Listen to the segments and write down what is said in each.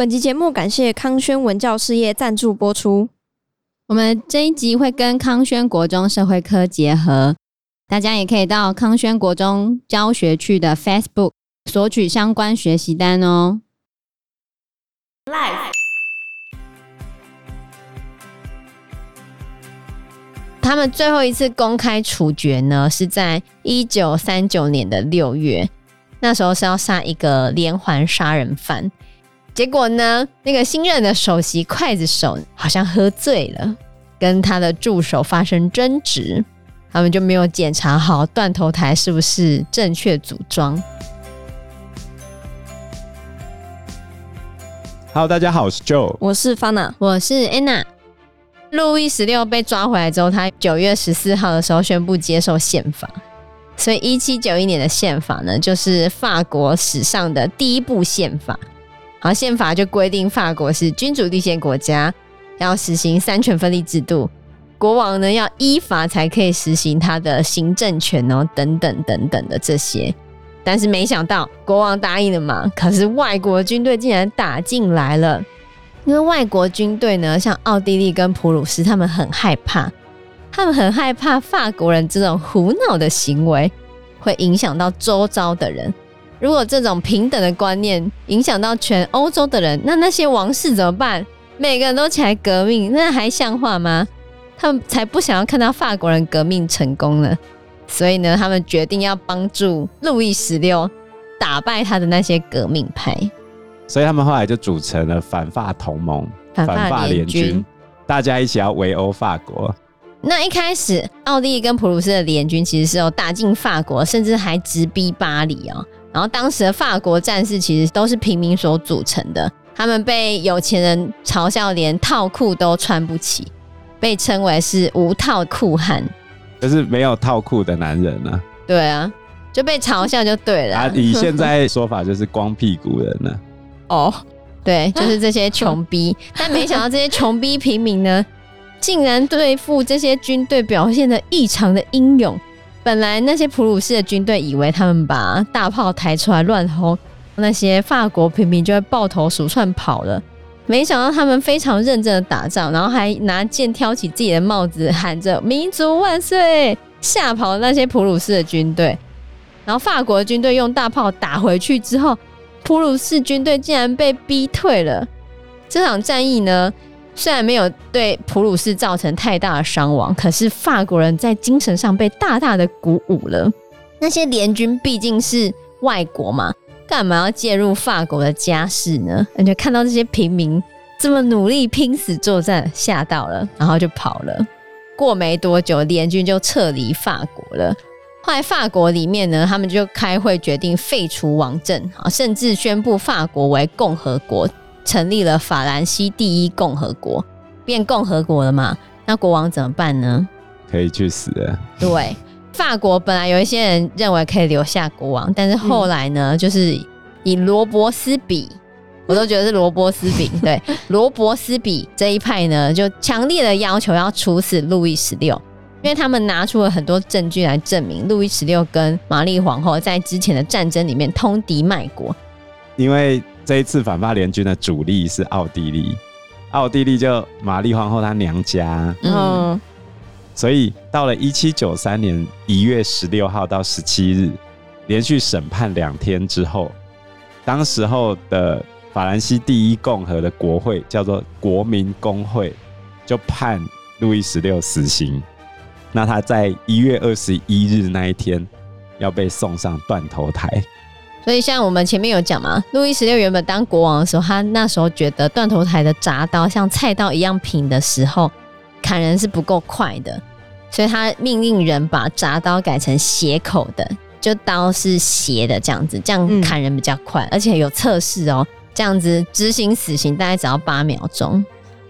本集节目感谢康轩文教事业赞助播出。我们这一集会跟康轩国中社会科结合，大家也可以到康轩国中教学区的 Facebook 索取相关学习单哦。他们最后一次公开处决呢，是在一九三九年的六月，那时候是要杀一个连环杀人犯。结果呢，那个新任的首席刽子手好像喝醉了，跟他的助手发生争执，他们就没有检查好断头台是不是正确组装。Hello，大家好，我是 Joe，我是 Fana，我是 Anna。路易十六被抓回来之后，他九月十四号的时候宣布接受宪法，所以一七九一年的宪法呢，就是法国史上的第一部宪法。好，宪法就规定法国是君主立宪国家，要实行三权分立制度，国王呢要依法才可以实行他的行政权哦，等等等等的这些。但是没想到国王答应了嘛，可是外国军队竟然打进来了。因为外国军队呢，像奥地利跟普鲁士，他们很害怕，他们很害怕法国人这种胡闹的行为会影响到周遭的人。如果这种平等的观念影响到全欧洲的人，那那些王室怎么办？每个人都起来革命，那还像话吗？他们才不想要看到法国人革命成功呢。所以呢，他们决定要帮助路易十六打败他的那些革命派。所以他们后来就组成了反法同盟、反法联军，大家一起要围殴法国。那一开始，奥地利跟普鲁士的联军其实是有打进法国，甚至还直逼巴黎哦。然后当时的法国战士其实都是平民所组成的，他们被有钱人嘲笑连套裤都穿不起，被称为是无套裤汉，就是没有套裤的男人呢、啊。对啊，就被嘲笑就对了。啊，以现在说法就是光屁股人呢、啊。哦、oh，对，就是这些穷逼，但没想到这些穷逼平民呢，竟然对付这些军队表现的异常的英勇。本来那些普鲁士的军队以为他们把大炮抬出来乱轰，那些法国平民就会抱头鼠窜跑了。没想到他们非常认真的打仗，然后还拿剑挑起自己的帽子，喊着“民族万岁”，吓跑了那些普鲁士的军队。然后法国军队用大炮打回去之后，普鲁士军队竟然被逼退了。这场战役呢，虽然没有对普鲁士造成太大的伤亡，可是法国人在精神上被大大的鼓舞了。那些联军毕竟是外国嘛，干嘛要介入法国的家事呢？而且看到这些平民这么努力拼死作战，吓到了，然后就跑了。过没多久，联军就撤离法国了。后来法国里面呢，他们就开会决定废除王政啊，甚至宣布法国为共和国，成立了法兰西第一共和国，变共和国了嘛？那国王怎么办呢？可以去死了。对，法国本来有一些人认为可以留下国王，但是后来呢，嗯、就是以罗伯斯比，我都觉得是罗伯斯比，对，罗伯斯比这一派呢，就强烈的要求要处死路易十六。因为他们拿出了很多证据来证明，路易十六跟玛丽皇后在之前的战争里面通敌卖国。因为这一次反法联军的主力是奥地利，奥地利就玛丽皇后她娘家，嗯，所以到了一七九三年一月十六号到十七日，连续审判两天之后，当时候的法兰西第一共和的国会叫做国民公会，就判路易十六死刑。那他在一月二十一日那一天要被送上断头台，所以像我们前面有讲嘛，路易十六原本当国王的时候，他那时候觉得断头台的铡刀像菜刀一样平的时候，砍人是不够快的，所以他命令人把铡刀改成斜口的，就刀是斜的这样子，这样砍人比较快，嗯、而且有测试哦，这样子执行死刑大概只要八秒钟，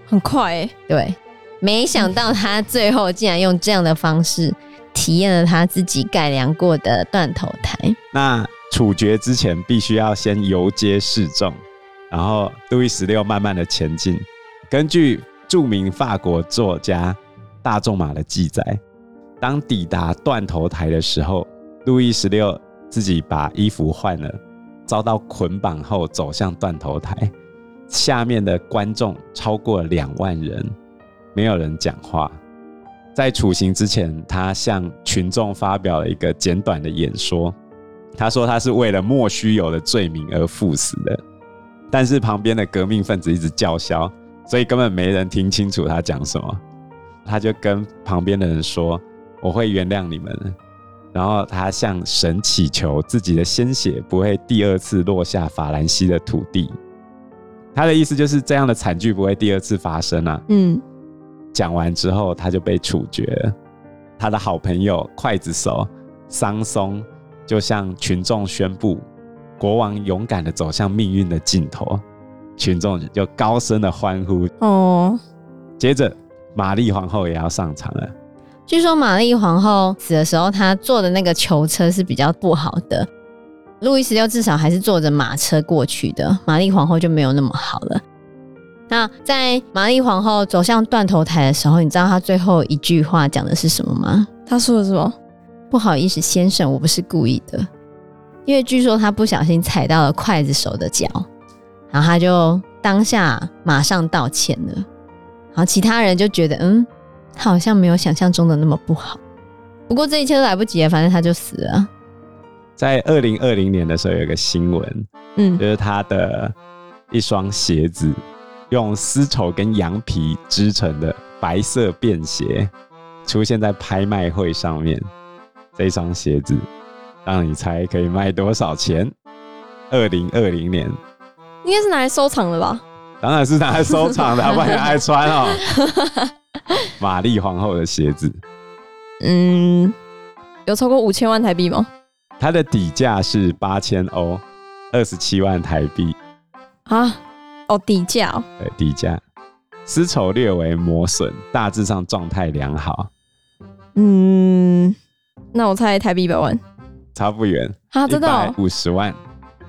很快哎、欸，对。没想到他最后竟然用这样的方式体验了他自己改良过的断头台。那处决之前必须要先游街示众，然后路易十六慢慢的前进。根据著名法国作家大仲马的记载，当抵达断头台的时候，路易十六自己把衣服换了，遭到捆绑后走向断头台。下面的观众超过两万人，没有人讲话。在处刑之前，他向群众发表了一个简短的演说。他说他是为了莫须有的罪名而赴死的，但是旁边的革命分子一直叫嚣，所以根本没人听清楚他讲什么。他就跟旁边的人说：“我会原谅你们。”然后他向神祈求自己的鲜血不会第二次落下法兰西的土地。他的意思就是这样的惨剧不会第二次发生啊。嗯。讲完之后，他就被处决了。他的好朋友刽子手桑松就向群众宣布：国王勇敢的走向命运的尽头。群众就高声的欢呼。哦。接着，玛丽皇后也要上场了。据说玛丽皇后死的时候，她坐的那个囚车是比较不好的。路易十六至少还是坐着马车过去的，玛丽皇后就没有那么好了。那在玛丽皇后走向断头台的时候，你知道她最后一句话讲的是什么吗？她说的是什么？不好意思，先生，我不是故意的。因为据说他不小心踩到了筷子手的脚，然后他就当下马上道歉了。然后其他人就觉得，嗯。他好像没有想象中的那么不好，不过这一切都来不及了，反正他就死了。在二零二零年的时候，有一个新闻，嗯，就是他的一双鞋子用丝绸跟羊皮织成的白色便鞋出现在拍卖会上面。这一双鞋子，让你猜可以卖多少钱？二零二零年，应该是拿来收藏的吧？当然是拿来收藏的，不然爱穿哦。玛丽皇后的鞋子，嗯，有超过五千万台币吗？它的底价是八千欧，二十七万台币。啊，哦，底价哦，对，底价。丝绸略为磨损，大致上状态良好。嗯，那我猜台币一百万，差不远啊，真的，五十万，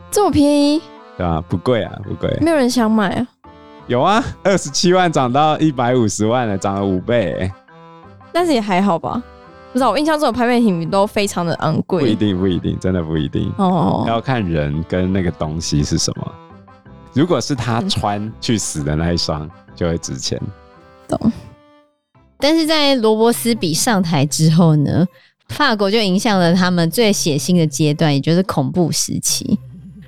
这么便宜？对吧？不贵啊，不贵，没有人想买啊。有啊，二十七万涨到一百五十万了，涨了五倍。但是也还好吧，不知道我印象中的拍卖品都非常的昂贵。不一定，不一定，真的不一定。哦，要看人跟那个东西是什么。如果是他穿去死的那一双，就会值钱。懂。但是在罗伯斯比上台之后呢，法国就影响了他们最血腥的阶段，也就是恐怖时期。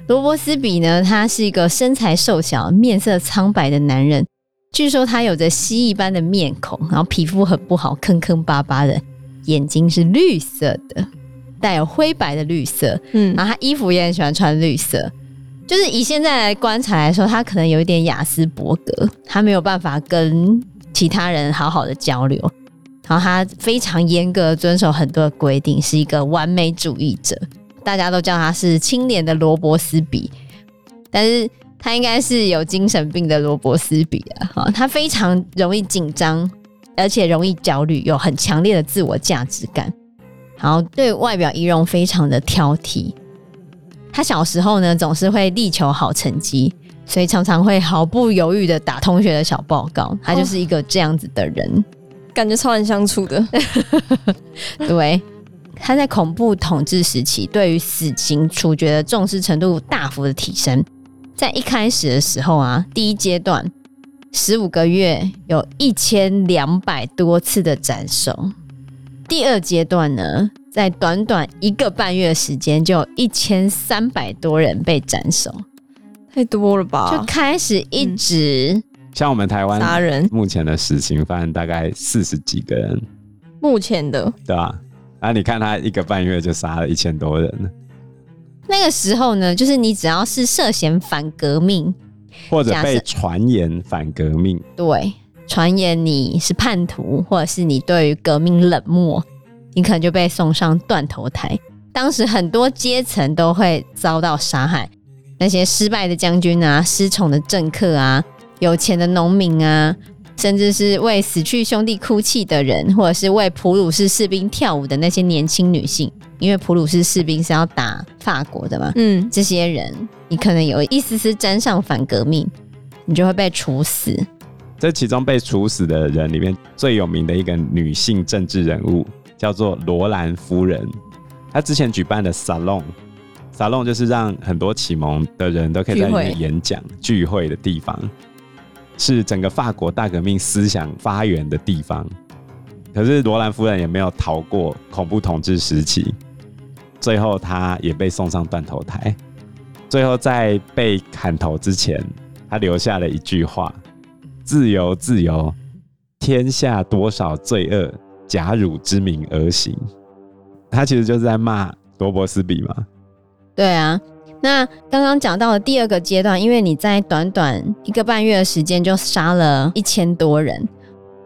罗伯斯比呢，他是一个身材瘦小、面色苍白的男人。据说他有着蜥蜴般的面孔，然后皮肤很不好，坑坑巴巴的，眼睛是绿色的，带有灰白的绿色。嗯，然后他衣服也很喜欢穿绿色。就是以现在来观察来说，他可能有一点雅斯伯格，他没有办法跟其他人好好的交流。然后他非常严格遵守很多的规定，是一个完美主义者。大家都叫他是清廉的罗伯斯比，但是他应该是有精神病的罗伯斯比啊！他非常容易紧张，而且容易焦虑，有很强烈的自我价值感，然后对外表仪容非常的挑剔。他小时候呢，总是会力求好成绩，所以常常会毫不犹豫的打同学的小报告。他就是一个这样子的人，感觉超难相处的。对。他在恐怖统治时期，对于死刑处决的重视程度大幅的提升。在一开始的时候啊，第一阶段十五个月有一千两百多次的斩首，第二阶段呢，在短短一个半月的时间，就有一千三百多人被斩首，太多了吧？就开始一直、嗯、像我们台湾杀人，目前的死刑犯大概四十几个人，目前的对吧？啊！你看他一个半月就杀了一千多人了。那个时候呢，就是你只要是涉嫌反革命，或者被传言反革命，对，传言你是叛徒，或者是你对于革命冷漠，你可能就被送上断头台。当时很多阶层都会遭到杀害，那些失败的将军啊，失宠的政客啊，有钱的农民啊。甚至是为死去兄弟哭泣的人，或者是为普鲁士士兵跳舞的那些年轻女性，因为普鲁士士兵是要打法国的嘛。嗯，这些人你可能有一丝丝沾上反革命，你就会被处死。这其中被处死的人里面最有名的一个女性政治人物叫做罗兰夫人，她之前举办的沙龙沙龙就是让很多启蒙的人都可以在里面演讲聚，聚会的地方，是整个法国大革命思想发源的地方。可是罗兰夫人也没有逃过恐怖统治时期，最后她也被送上断头台。最后在被砍头之前，她留下了一句话：“自由，自由，天下多少罪恶，假汝之名而行。”她其实就是在骂罗伯斯比嘛。对啊，那刚刚讲到的第二个阶段，因为你在短短一个半月的时间就杀了一千多人，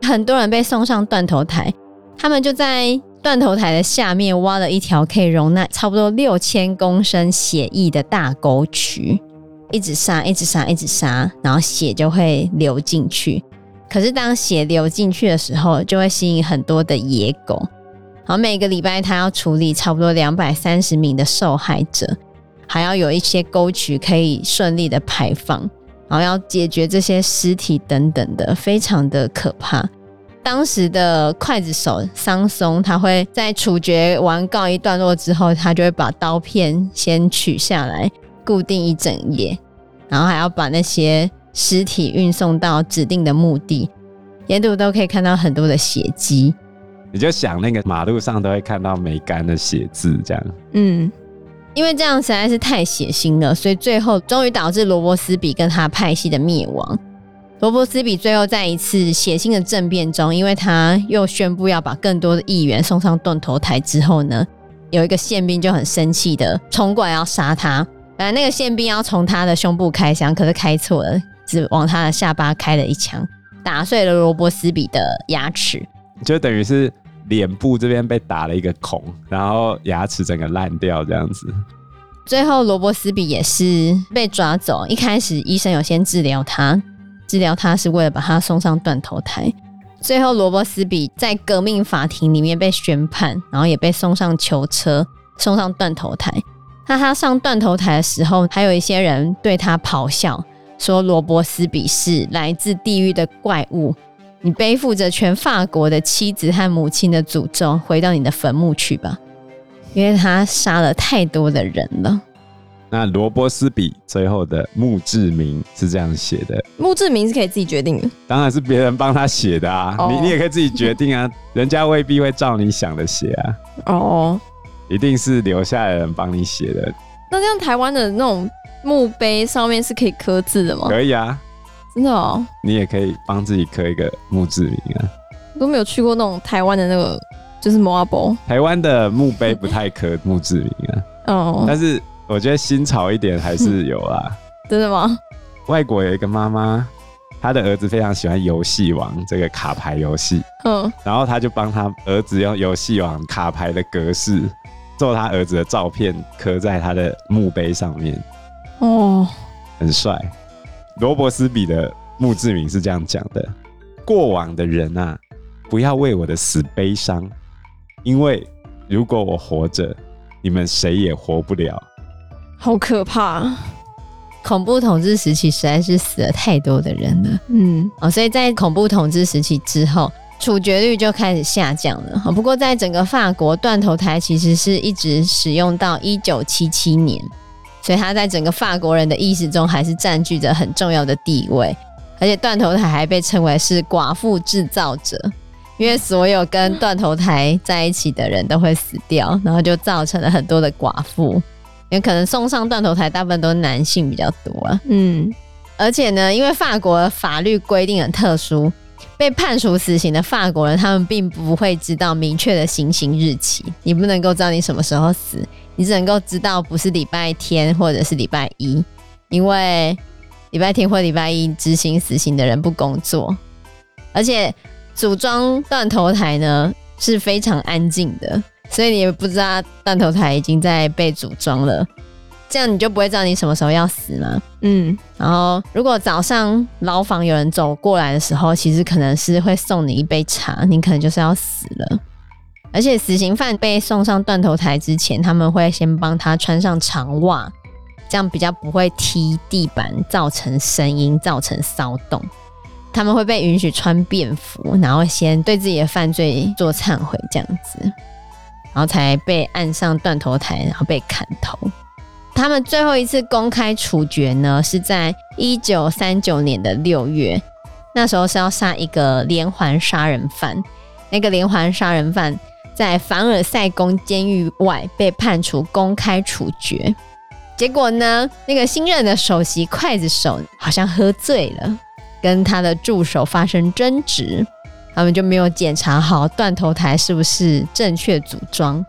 很多人被送上断头台，他们就在断头台的下面挖了一条可以容纳差不多六千公升血液的大沟渠，一直杀，一直杀，一直杀，然后血就会流进去。可是当血流进去的时候，就会吸引很多的野狗。好，每个礼拜他要处理差不多两百三十名的受害者，还要有一些沟渠可以顺利的排放，然后要解决这些尸体等等的，非常的可怕。当时的刽子手桑松，他会在处决完告一段落之后，他就会把刀片先取下来，固定一整夜，然后还要把那些尸体运送到指定的墓地，沿途都可以看到很多的血迹。你就想那个马路上都会看到没干的血渍，这样。嗯，因为这样实在是太血腥了，所以最后终于导致罗伯斯比跟他派系的灭亡。罗伯斯比最后在一次血腥的政变中，因为他又宣布要把更多的议员送上断头台之后呢，有一个宪兵就很生气的冲过来要杀他。本来那个宪兵要从他的胸部开枪，可是开错了，只往他的下巴开了一枪，打碎了罗伯斯比的牙齿。就等于是脸部这边被打了一个孔，然后牙齿整个烂掉这样子。最后罗伯斯比也是被抓走。一开始医生有先治疗他，治疗他是为了把他送上断头台。最后罗伯斯比在革命法庭里面被宣判，然后也被送上囚车，送上断头台。那他上断头台的时候，还有一些人对他咆哮，说罗伯斯比是来自地狱的怪物。你背负着全法国的妻子和母亲的诅咒，回到你的坟墓去吧，因为他杀了太多的人了。那罗伯斯比最后的墓志铭是这样写的：墓志铭是可以自己决定的，当然是别人帮他写的啊，哦、你你也可以自己决定啊，人家未必会照你想的写啊。哦，一定是留下来的人帮你写的。那这样台湾的那种墓碑上面是可以刻字的吗？可以啊。真的哦，你也可以帮自己刻一个墓志铭啊。我都没有去过那种台湾的那个，就是墓碑。台湾的墓碑不太刻墓志铭啊。哦。但是我觉得新潮一点还是有啊。真的吗？外国有一个妈妈，她的儿子非常喜欢游戏王这个卡牌游戏。嗯。然后他就帮他儿子用游戏王卡牌的格式做他儿子的照片，刻在他的墓碑上面。哦。很帅。罗伯斯比的墓志铭是这样讲的：过往的人啊，不要为我的死悲伤，因为如果我活着，你们谁也活不了。好可怕！恐怖统治时期实在是死了太多的人了。嗯，哦，所以在恐怖统治时期之后，处决率就开始下降了。不过在整个法国，断头台其实是一直使用到一九七七年。所以他在整个法国人的意识中还是占据着很重要的地位，而且断头台还被称为是寡妇制造者，因为所有跟断头台在一起的人都会死掉，然后就造成了很多的寡妇，因为可能送上断头台大部分都是男性比较多啊。嗯，而且呢，因为法国法律规定很特殊，被判处死刑的法国人他们并不会知道明确的行刑日期，你不能够知道你什么时候死。你只能够知道不是礼拜天或者是礼拜一，因为礼拜天或礼拜一执行死刑的人不工作，而且组装断头台呢是非常安静的，所以你也不知道断头台已经在被组装了，这样你就不会知道你什么时候要死嘛。嗯，然后如果早上牢房有人走过来的时候，其实可能是会送你一杯茶，你可能就是要死了。而且死刑犯被送上断头台之前，他们会先帮他穿上长袜，这样比较不会踢地板造成声音、造成骚动。他们会被允许穿便服，然后先对自己的犯罪做忏悔，这样子，然后才被按上断头台，然后被砍头。他们最后一次公开处决呢，是在一九三九年的六月，那时候是要杀一个连环杀人犯。那个连环杀人犯在凡尔赛宫监狱外被判处公开处决。结果呢，那个新任的首席刽子手好像喝醉了，跟他的助手发生争执，他们就没有检查好断头台是不是正确组装，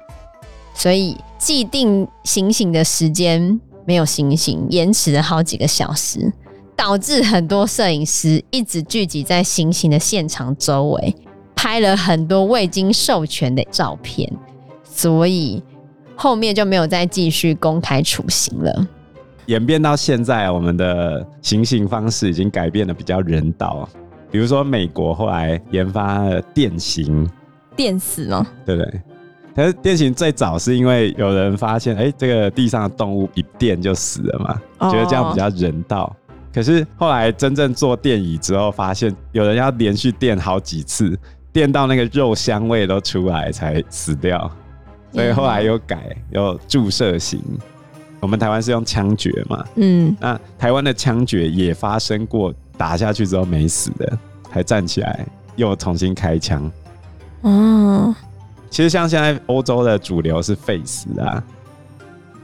所以既定行刑的时间没有行刑，延迟了好几个小时，导致很多摄影师一直聚集在行刑的现场周围，拍了很多未经授权的照片，所以。后面就没有再继续公开处刑了。演变到现在，我们的行刑方式已经改变的比较人道。比如说，美国后来研发了电刑，电死吗？对不对？可是电刑最早是因为有人发现，哎，这个地上的动物一电就死了嘛，哦、觉得这样比较人道。可是后来真正做电椅之后，发现有人要连续电好几次，电到那个肉香味都出来才死掉。所以后来又改，又注射型。我们台湾是用枪决嘛？嗯，那台湾的枪决也发生过，打下去之后没死的，还站起来又重新开枪。哦，其实像现在欧洲的主流是废死啊，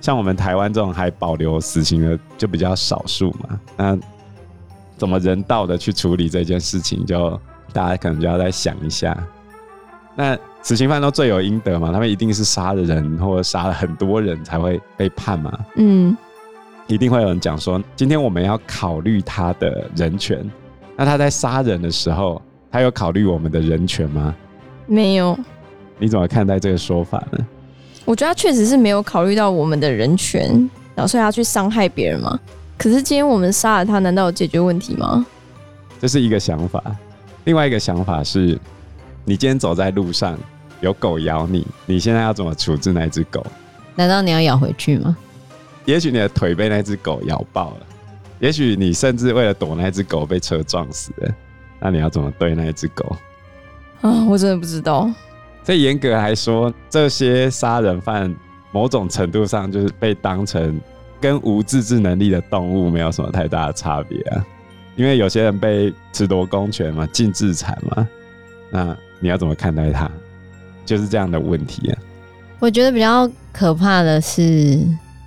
像我们台湾这种还保留死刑的就比较少数嘛。那怎么人道的去处理这件事情，就大家可能就要再想一下。那死刑犯都罪有应得嘛？他们一定是杀了人或者杀了很多人才会被判嘛？嗯，一定会有人讲说，今天我们要考虑他的人权。那他在杀人的时候，他有考虑我们的人权吗？没有。你怎么看待这个说法呢？我觉得他确实是没有考虑到我们的人权，然后所以他去伤害别人嘛。可是今天我们杀了他，难道有解决问题吗？这是一个想法。另外一个想法是。你今天走在路上，有狗咬你，你现在要怎么处置那只狗？难道你要咬回去吗？也许你的腿被那只狗咬爆了，也许你甚至为了躲那只狗被车撞死了，那你要怎么对那只狗？啊，我真的不知道。所以严格来说，这些杀人犯某种程度上就是被当成跟无自制能力的动物没有什么太大的差别啊，因为有些人被褫夺公权嘛，尽致残嘛，那。你要怎么看待他？就是这样的问题啊。我觉得比较可怕的是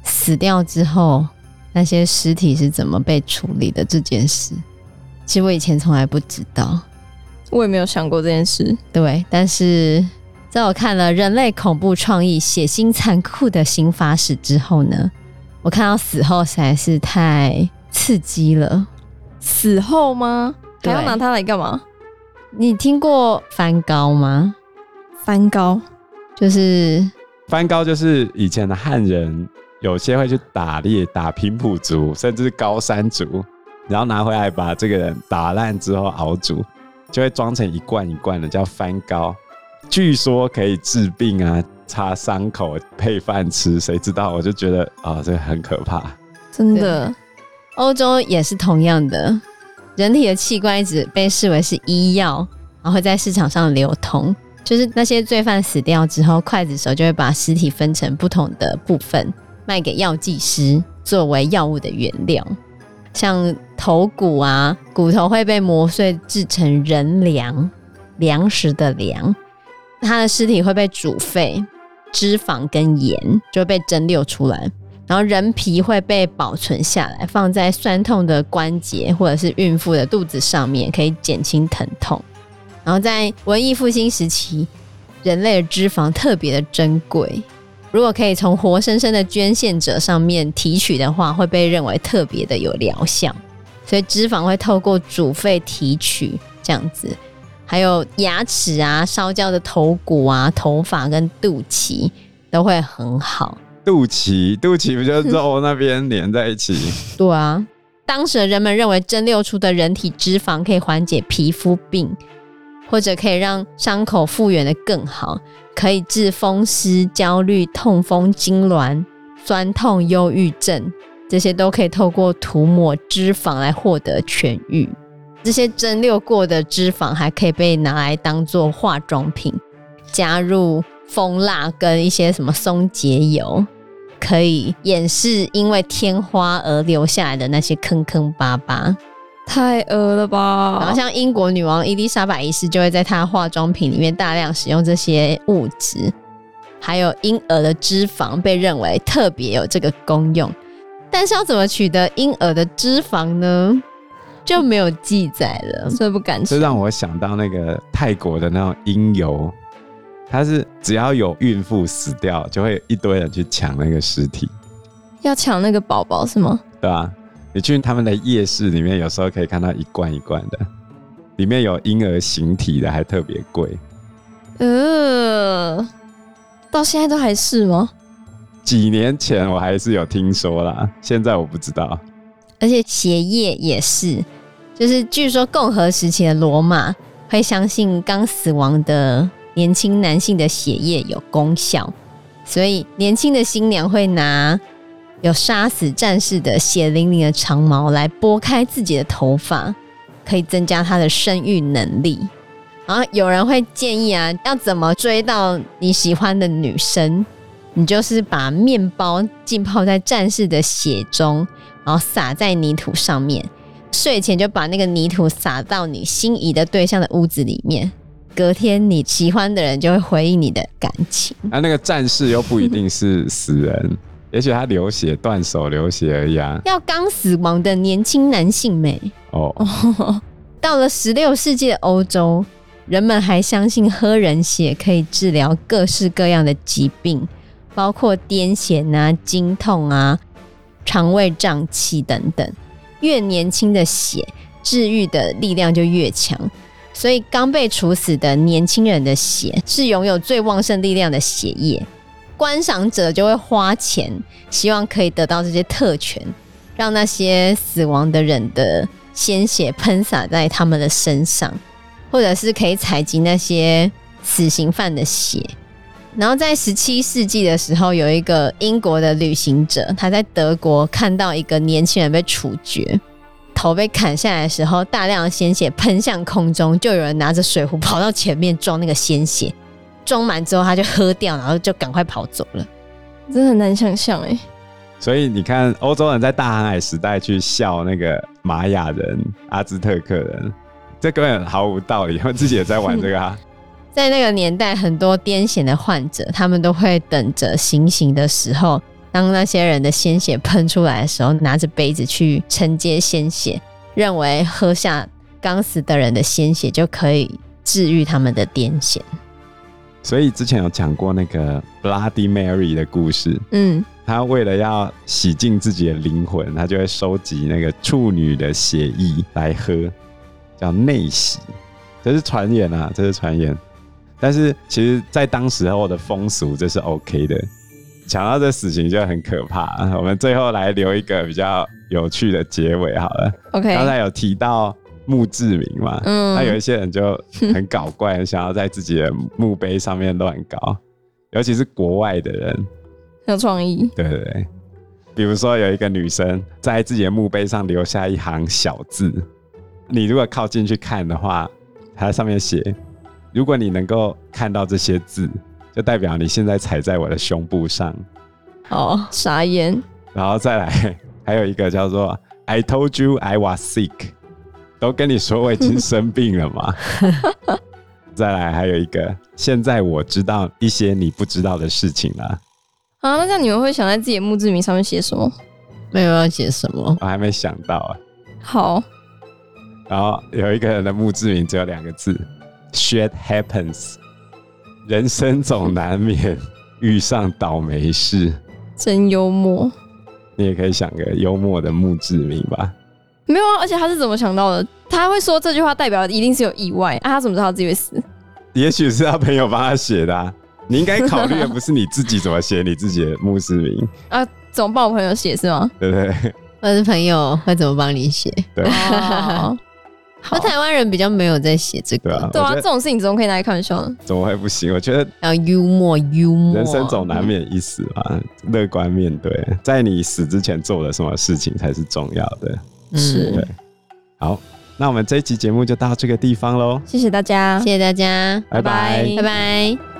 死掉之后那些尸体是怎么被处理的这件事。其实我以前从来不知道，我也没有想过这件事。对，但是在我看了人类恐怖创意、血腥残酷的刑法史之后呢，我看到死后实在是太刺激了。死后吗？还要拿它来干嘛？你听过番膏吗？番膏就是番膏，就是以前的汉人有些会去打猎，打平埔族，甚至是高山族，然后拿回来把这个人打烂之后熬煮，就会装成一罐一罐的，叫番膏。据说可以治病啊，擦伤口配饭吃，谁知道？我就觉得啊、哦，这个很可怕。真的，欧洲也是同样的。人体的器官一直被视为是医药，然后在市场上流通。就是那些罪犯死掉之后，刽子手就会把尸体分成不同的部分，卖给药剂师作为药物的原料。像头骨啊，骨头会被磨碎制成人粮，粮食的粮。他的尸体会被煮沸，脂肪跟盐就会被蒸馏出来。然后人皮会被保存下来，放在酸痛的关节或者是孕妇的肚子上面，可以减轻疼痛。然后在文艺复兴时期，人类的脂肪特别的珍贵，如果可以从活生生的捐献者上面提取的话，会被认为特别的有疗效。所以脂肪会透过煮沸提取这样子，还有牙齿啊、烧焦的头骨啊、头发跟肚脐都会很好。肚脐，肚脐不就是肉那边连在一起？对啊，当时人们认为蒸馏出的人体脂肪可以缓解皮肤病，或者可以让伤口复原的更好，可以治风湿、焦虑、痛风、痉挛、酸痛、忧郁症，这些都可以透过涂抹脂肪来获得痊愈。这些蒸馏过的脂肪还可以被拿来当做化妆品，加入蜂蜡跟一些什么松节油。可以掩饰因为天花而留下来的那些坑坑巴巴。太恶了吧！然后像英国女王伊丽莎白一世就会在她化妆品里面大量使用这些物质，还有婴儿的脂肪被认为特别有这个功用。但是要怎么取得婴儿的脂肪呢？就没有记载了，所以不敢吃。这让我想到那个泰国的那种婴油，它是只要有孕妇死掉，就会一堆人去抢那个尸体，要抢那个宝宝是吗？对啊，你去他们的夜市里面，有时候可以看到一罐一罐的，里面有婴儿形体的，还特别贵。呃，到现在都还是吗？几年前我还是有听说啦，现在我不知道。而且血液也是。就是据说共和时期的罗马会相信刚死亡的年轻男性的血液有功效，所以年轻的新娘会拿有杀死战士的血淋淋的长矛来拨开自己的头发，可以增加她的生育能力。然后有人会建议啊，要怎么追到你喜欢的女生？你就是把面包浸泡在战士的血中，然后撒在泥土上面。睡前就把那个泥土撒到你心仪的对象的屋子里面，隔天你喜欢的人就会回应你的感情。啊，那个战士又不一定是死人，也许他流血断手流血而已啊。要刚死亡的年轻男性美哦。到了十六世纪的欧洲，人们还相信喝人血可以治疗各式各样的疾病，包括癫痫啊、经痛啊、肠胃胀气等等。越年轻的血治愈的力量就越强，所以刚被处死的年轻人的血是拥有最旺盛力量的血液。观赏者就会花钱，希望可以得到这些特权，让那些死亡的人的鲜血喷洒在他们的身上，或者是可以采集那些死刑犯的血。然后在十七世纪的时候，有一个英国的旅行者，他在德国看到一个年轻人被处决，头被砍下来的时候，大量的鲜血喷向空中，就有人拿着水壶跑到前面装那个鲜血，装满之后他就喝掉，然后就赶快跑走了。真的很难想象哎。所以你看，欧洲人在大航海时代去笑那个玛雅人、阿兹特克人，这根本毫无道理，他们自己也在玩这个啊。在那个年代，很多癫痫的患者，他们都会等着行刑的时候，当那些人的鲜血喷出来的时候，拿着杯子去承接鲜血，认为喝下刚死的人的鲜血就可以治愈他们的癫痫。所以之前有讲过那个 Bloody Mary 的故事，嗯，他为了要洗净自己的灵魂，他就会收集那个处女的血液来喝，叫内洗。这是传言啊，这是传言。但是其实，在当时候的风俗，这是 OK 的。讲到这死刑就很可怕。我们最后来留一个比较有趣的结尾好了。OK。刚才有提到墓志铭嘛？嗯。那有一些人就很搞怪，想要在自己的墓碑上面乱搞，尤其是国外的人，很有创意。对对对。比如说有一个女生在自己的墓碑上留下一行小字，你如果靠近去看的话，它上面写。如果你能够看到这些字，就代表你现在踩在我的胸部上。哦，傻眼。然后再来，还有一个叫做 “I told you I was sick”，都跟你说我已经生病了嘛。再来，还有一个，现在我知道一些你不知道的事情了。啊，那这样你们会想在自己的墓志铭上面写什么？没有要写什么，我还没想到啊。好。然后有一个人的墓志铭只有两个字。Shit happens，人生总难免遇上倒霉事。真幽默。你也可以想个幽默的墓志铭吧。没有啊，而且他是怎么想到的？他会说这句话代表一定是有意外啊？他怎么知道他自己会死？也许是他朋友帮他写的啊。你应该考虑的不是你自己怎么写你自己的墓志铭啊？怎么帮我朋友写是吗？对不对？我是朋友会怎么帮你写？对。Oh. 那台湾人比较没有在写这个，对啊，对啊，这种事情怎么可以拿来开玩笑呢？怎么会不行？我觉得要幽默，幽默。人生总难免一死嘛，乐、嗯、观面对，在你死之前做了什么事情才是重要的。是，对。好，那我们这一期节目就到这个地方喽，谢谢大家，谢谢大家，拜拜，拜拜。